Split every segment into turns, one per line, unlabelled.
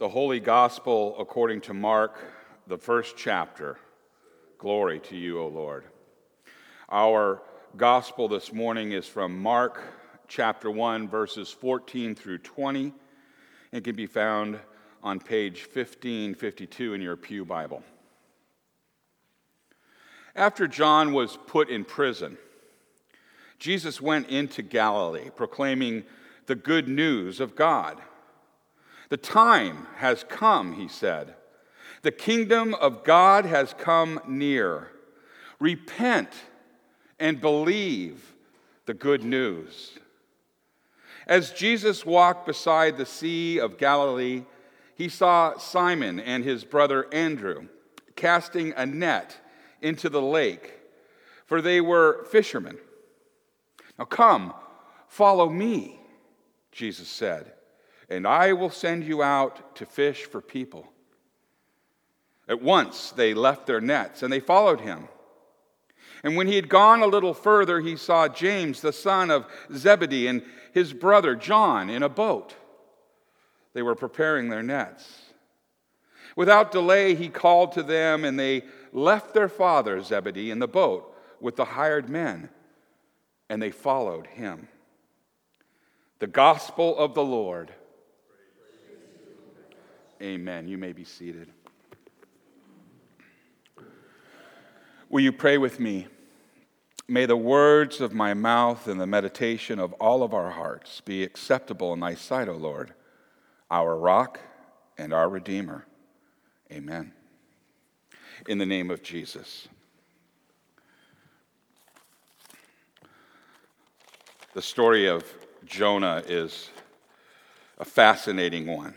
The Holy Gospel according to Mark, the first chapter. Glory to you, O Lord. Our gospel this morning is from Mark chapter 1, verses 14 through 20. It can be found on page 1552 in your Pew Bible. After John was put in prison, Jesus went into Galilee proclaiming the good news of God. The time has come, he said. The kingdom of God has come near. Repent and believe the good news. As Jesus walked beside the Sea of Galilee, he saw Simon and his brother Andrew casting a net into the lake, for they were fishermen. Now come, follow me, Jesus said and I will send you out to fish for people. At once they left their nets and they followed him. And when he had gone a little further, he saw James, the son of Zebedee, and his brother John in a boat. They were preparing their nets. Without delay, he called to them, and they left their father Zebedee in the boat with the hired men, and they followed him. The gospel of the Lord. Amen. You may be seated. Will you pray with me? May the words of my mouth and the meditation of all of our hearts be acceptable in thy sight, O Lord, our rock and our redeemer. Amen. In the name of Jesus. The story of Jonah is a fascinating one.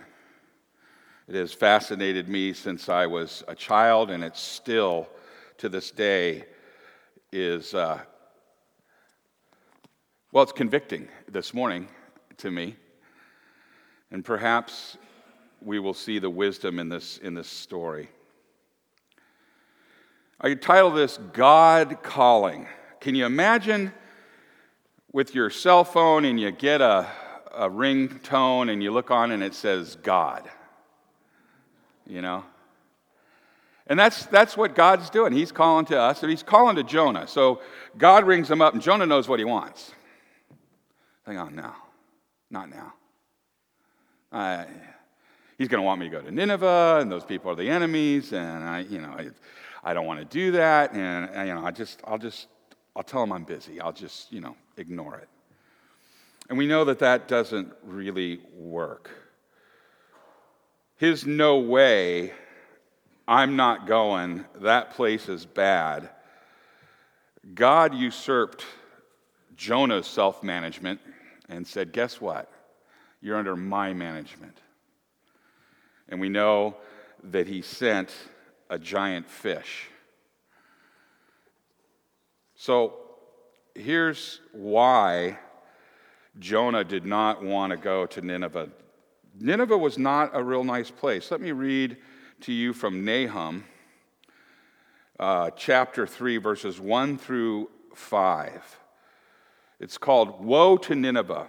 It has fascinated me since I was a child, and it still, to this day, is, uh, well, it's convicting this morning to me. And perhaps we will see the wisdom in this, in this story. I title this God Calling. Can you imagine with your cell phone and you get a, a ringtone and you look on and it says God? You know? And that's, that's what God's doing. He's calling to us, and He's calling to Jonah. So God rings him up, and Jonah knows what he wants. Hang on now. Not now. Uh, he's going to want me to go to Nineveh, and those people are the enemies, and I, you know, I, I don't want to do that, and you know, I just, I'll just, I'll tell him I'm busy. I'll just, you know, ignore it. And we know that that doesn't really work his no way, I'm not going, that place is bad, God usurped Jonah's self management and said, Guess what? You're under my management. And we know that he sent a giant fish. So here's why Jonah did not want to go to Nineveh Nineveh was not a real nice place. Let me read to you from Nahum, uh, chapter 3, verses 1 through 5. It's called Woe to Nineveh.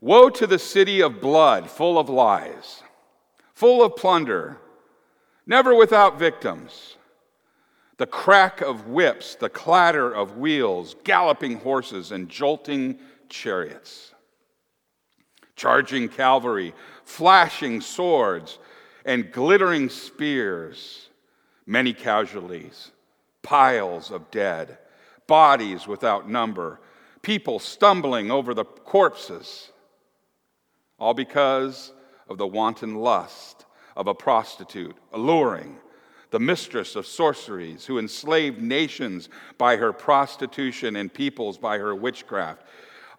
Woe to the city of blood, full of lies, full of plunder, never without victims. The crack of whips, the clatter of wheels, galloping horses, and jolting chariots charging cavalry, flashing swords, and glittering spears, many casualties, piles of dead, bodies without number, people stumbling over the corpses, all because of the wanton lust of a prostitute, alluring the mistress of sorceries, who enslaved nations by her prostitution and peoples by her witchcraft.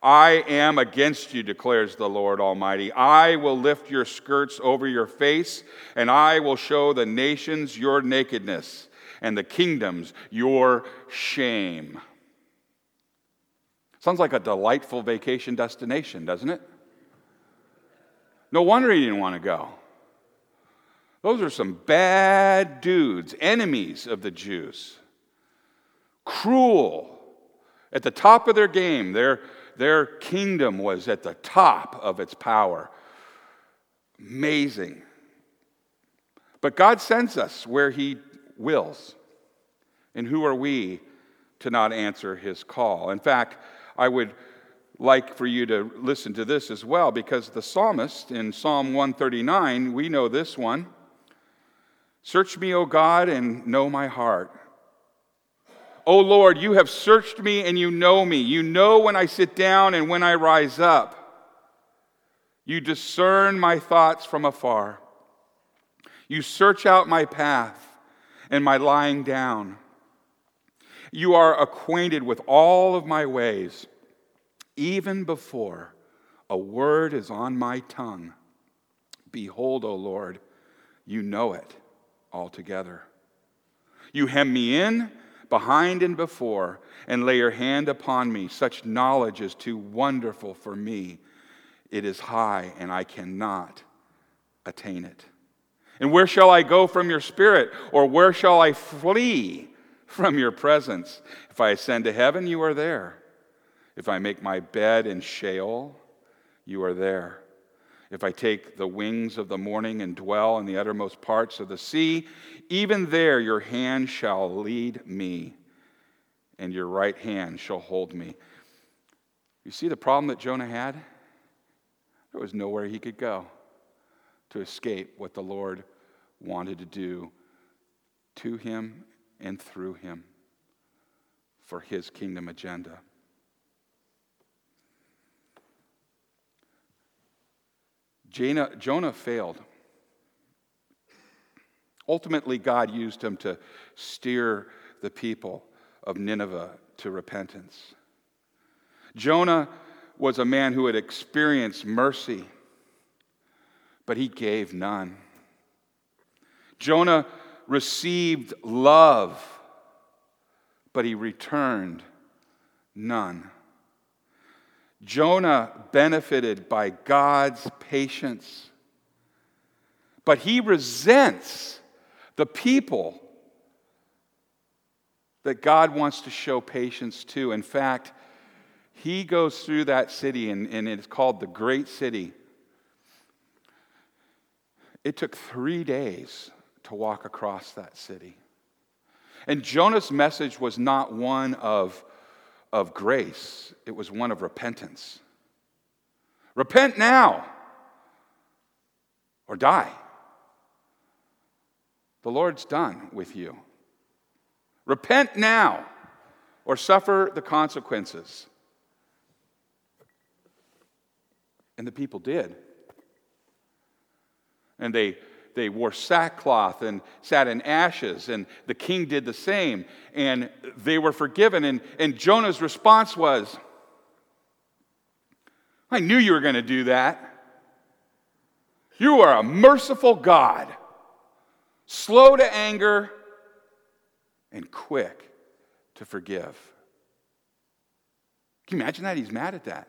I am against you, declares the Lord Almighty. I will lift your skirts over your face, and I will show the nations your nakedness, and the kingdoms your shame. Sounds like a delightful vacation destination, doesn't it? No wonder he didn't want to go. Those are some bad dudes, enemies of the Jews. Cruel. At the top of their game, they're their kingdom was at the top of its power. Amazing. But God sends us where He wills. And who are we to not answer His call? In fact, I would like for you to listen to this as well because the psalmist in Psalm 139, we know this one Search me, O God, and know my heart. O Lord, you have searched me and you know me. You know when I sit down and when I rise up. You discern my thoughts from afar. You search out my path and my lying down. You are acquainted with all of my ways, even before a word is on my tongue. Behold, O Lord, you know it altogether. You hem me in behind and before, and lay your hand upon me. Such knowledge is too wonderful for me. It is high, and I cannot attain it. And where shall I go from your spirit? Or where shall I flee from your presence? If I ascend to heaven, you are there. If I make my bed in Sheol, you are there. If I take the wings of the morning and dwell in the uttermost parts of the sea, even there your hand shall lead me, and your right hand shall hold me. You see the problem that Jonah had? There was nowhere he could go to escape what the Lord wanted to do to him and through him for his kingdom agenda. Jonah, Jonah failed. Ultimately, God used him to steer the people of Nineveh to repentance. Jonah was a man who had experienced mercy, but he gave none. Jonah received love, but he returned none. Jonah benefited by God's patience, but he resents the people that God wants to show patience to. In fact, he goes through that city, and, and it's called the Great City. It took three days to walk across that city. And Jonah's message was not one of of grace, it was one of repentance. Repent now or die. The Lord's done with you. Repent now or suffer the consequences. And the people did. And they they wore sackcloth and sat in ashes, and the king did the same, and they were forgiven. And, and Jonah's response was, I knew you were going to do that. You are a merciful God, slow to anger and quick to forgive. Can you imagine that? He's mad at that.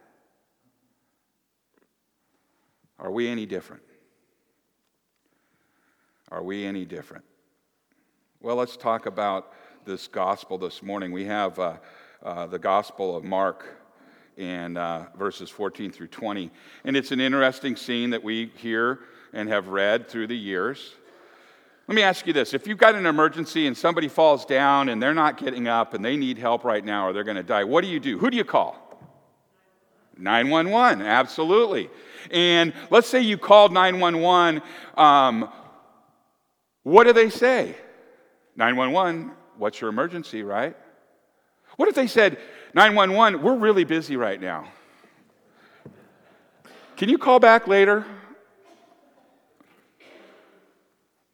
Are we any different? Are we any different? Well, let's talk about this gospel this morning. We have uh, uh, the gospel of Mark in uh, verses 14 through 20. And it's an interesting scene that we hear and have read through the years. Let me ask you this if you've got an emergency and somebody falls down and they're not getting up and they need help right now or they're going to die, what do you do? Who do you call? 911, absolutely. And let's say you called 911. Um, what do they say? 911, what's your emergency, right? What if they said, 911, we're really busy right now. Can you call back later?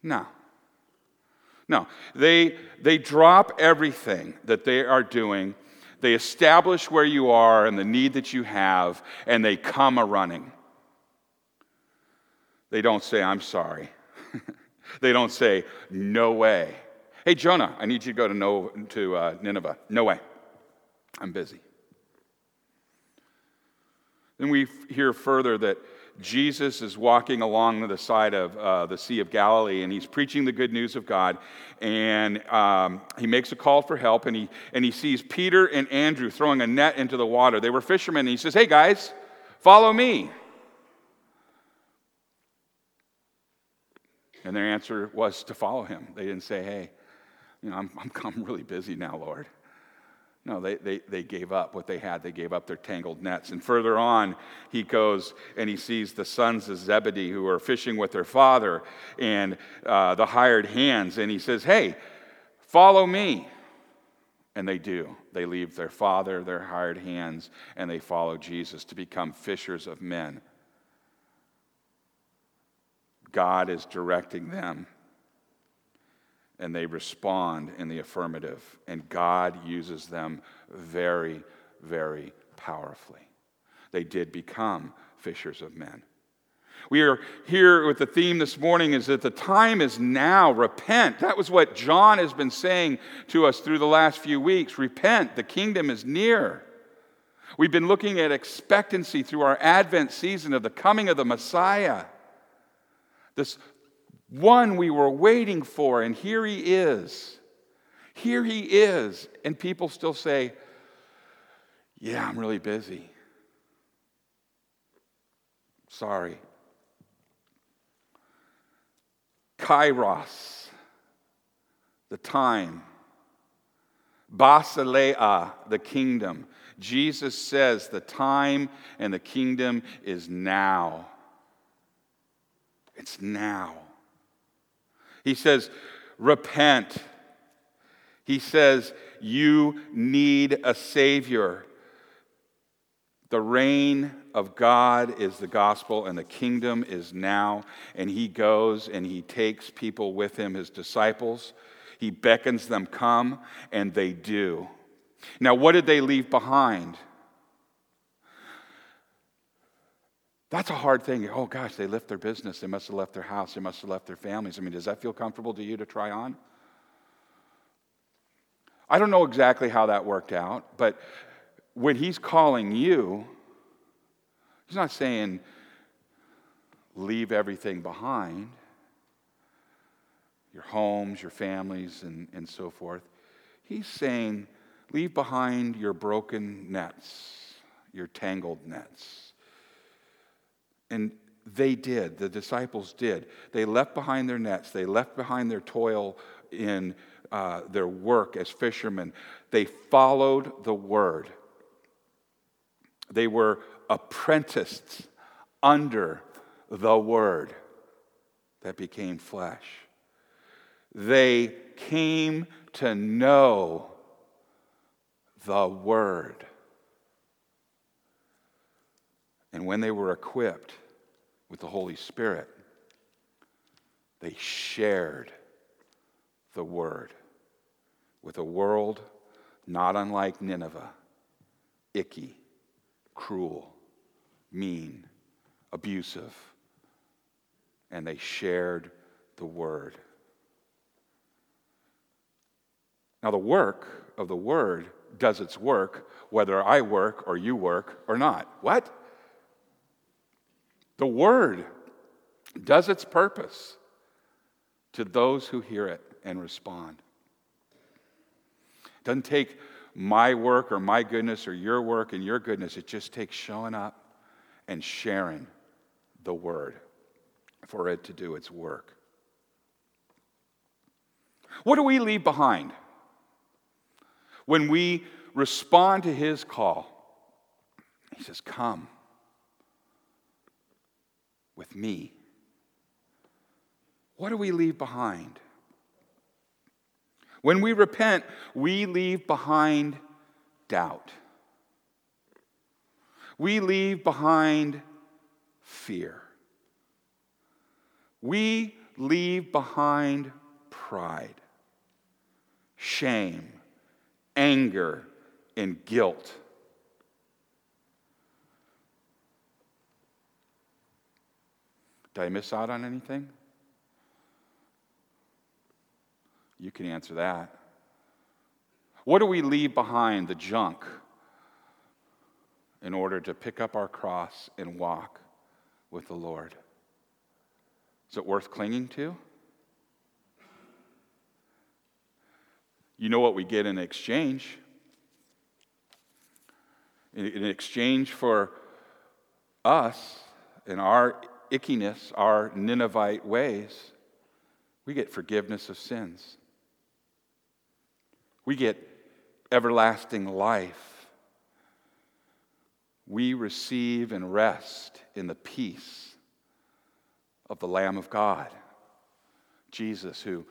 No. No. They, they drop everything that they are doing. They establish where you are and the need that you have, and they come a running. They don't say, I'm sorry. They don't say, No way. Hey, Jonah, I need you to go to, no, to uh, Nineveh. No way. I'm busy. Then we hear further that Jesus is walking along the side of uh, the Sea of Galilee and he's preaching the good news of God. And um, he makes a call for help and he, and he sees Peter and Andrew throwing a net into the water. They were fishermen. And he says, Hey, guys, follow me. And their answer was to follow him. They didn't say, hey, you know, I'm, I'm, I'm really busy now, Lord. No, they, they, they gave up what they had. They gave up their tangled nets. And further on, he goes and he sees the sons of Zebedee who are fishing with their father and uh, the hired hands. And he says, Hey, follow me. And they do. They leave their father, their hired hands, and they follow Jesus to become fishers of men. God is directing them and they respond in the affirmative. And God uses them very, very powerfully. They did become fishers of men. We are here with the theme this morning is that the time is now. Repent. That was what John has been saying to us through the last few weeks. Repent. The kingdom is near. We've been looking at expectancy through our Advent season of the coming of the Messiah. This one we were waiting for, and here he is. Here he is. And people still say, Yeah, I'm really busy. Sorry. Kairos, the time. Basileia, the kingdom. Jesus says the time and the kingdom is now. It's now. He says, repent. He says, you need a Savior. The reign of God is the gospel, and the kingdom is now. And he goes and he takes people with him, his disciples. He beckons them, come, and they do. Now, what did they leave behind? That's a hard thing. Oh gosh, they left their business. They must have left their house. They must have left their families. I mean, does that feel comfortable to you to try on? I don't know exactly how that worked out, but when he's calling you, he's not saying leave everything behind your homes, your families, and, and so forth. He's saying leave behind your broken nets, your tangled nets and they did, the disciples did. They left behind their nets, they left behind their toil in uh, their work as fishermen. They followed the word. They were apprenticed under the word that became flesh. They came to know the word. And when they were equipped with the Holy Spirit, they shared the word with a world not unlike Nineveh icky, cruel, mean, abusive. And they shared the word. Now, the work of the word does its work whether I work or you work or not. What? The word does its purpose to those who hear it and respond. It doesn't take my work or my goodness or your work and your goodness. It just takes showing up and sharing the word for it to do its work. What do we leave behind when we respond to his call? He says, Come with me? What do we leave behind? When we repent, we leave behind doubt. We leave behind fear. We leave behind pride, shame, anger, and guilt. Did I miss out on anything? You can answer that. What do we leave behind, the junk, in order to pick up our cross and walk with the Lord? Is it worth clinging to? You know what we get in exchange? In exchange for us and our ickiness, our Ninevite ways, We get forgiveness of sins. We get everlasting life. We receive and rest in the peace of the Lamb of God, Jesus, who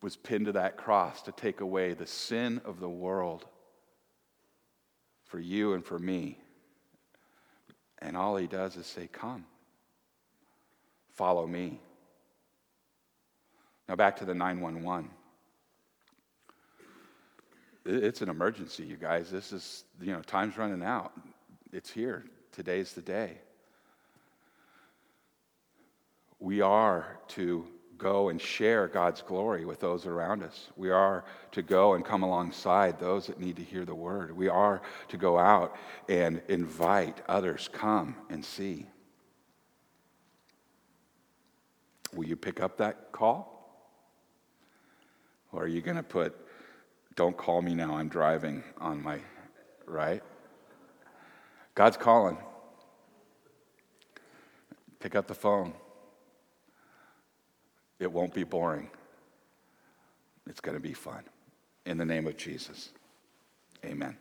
was pinned to that cross to take away the sin of the world for you and for me. And all he does is say, Come, follow me. Now back to the 911. It's an emergency, you guys. This is, you know, time's running out. It's here. Today's the day. We are to go and share God's glory with those around us. We are to go and come alongside those that need to hear the word. We are to go out and invite others, come and see. Will you pick up that call? Or are you going to put, don't call me now, I'm driving on my, right? God's calling. Pick up the phone. It won't be boring. It's going to be fun. In the name of Jesus, amen.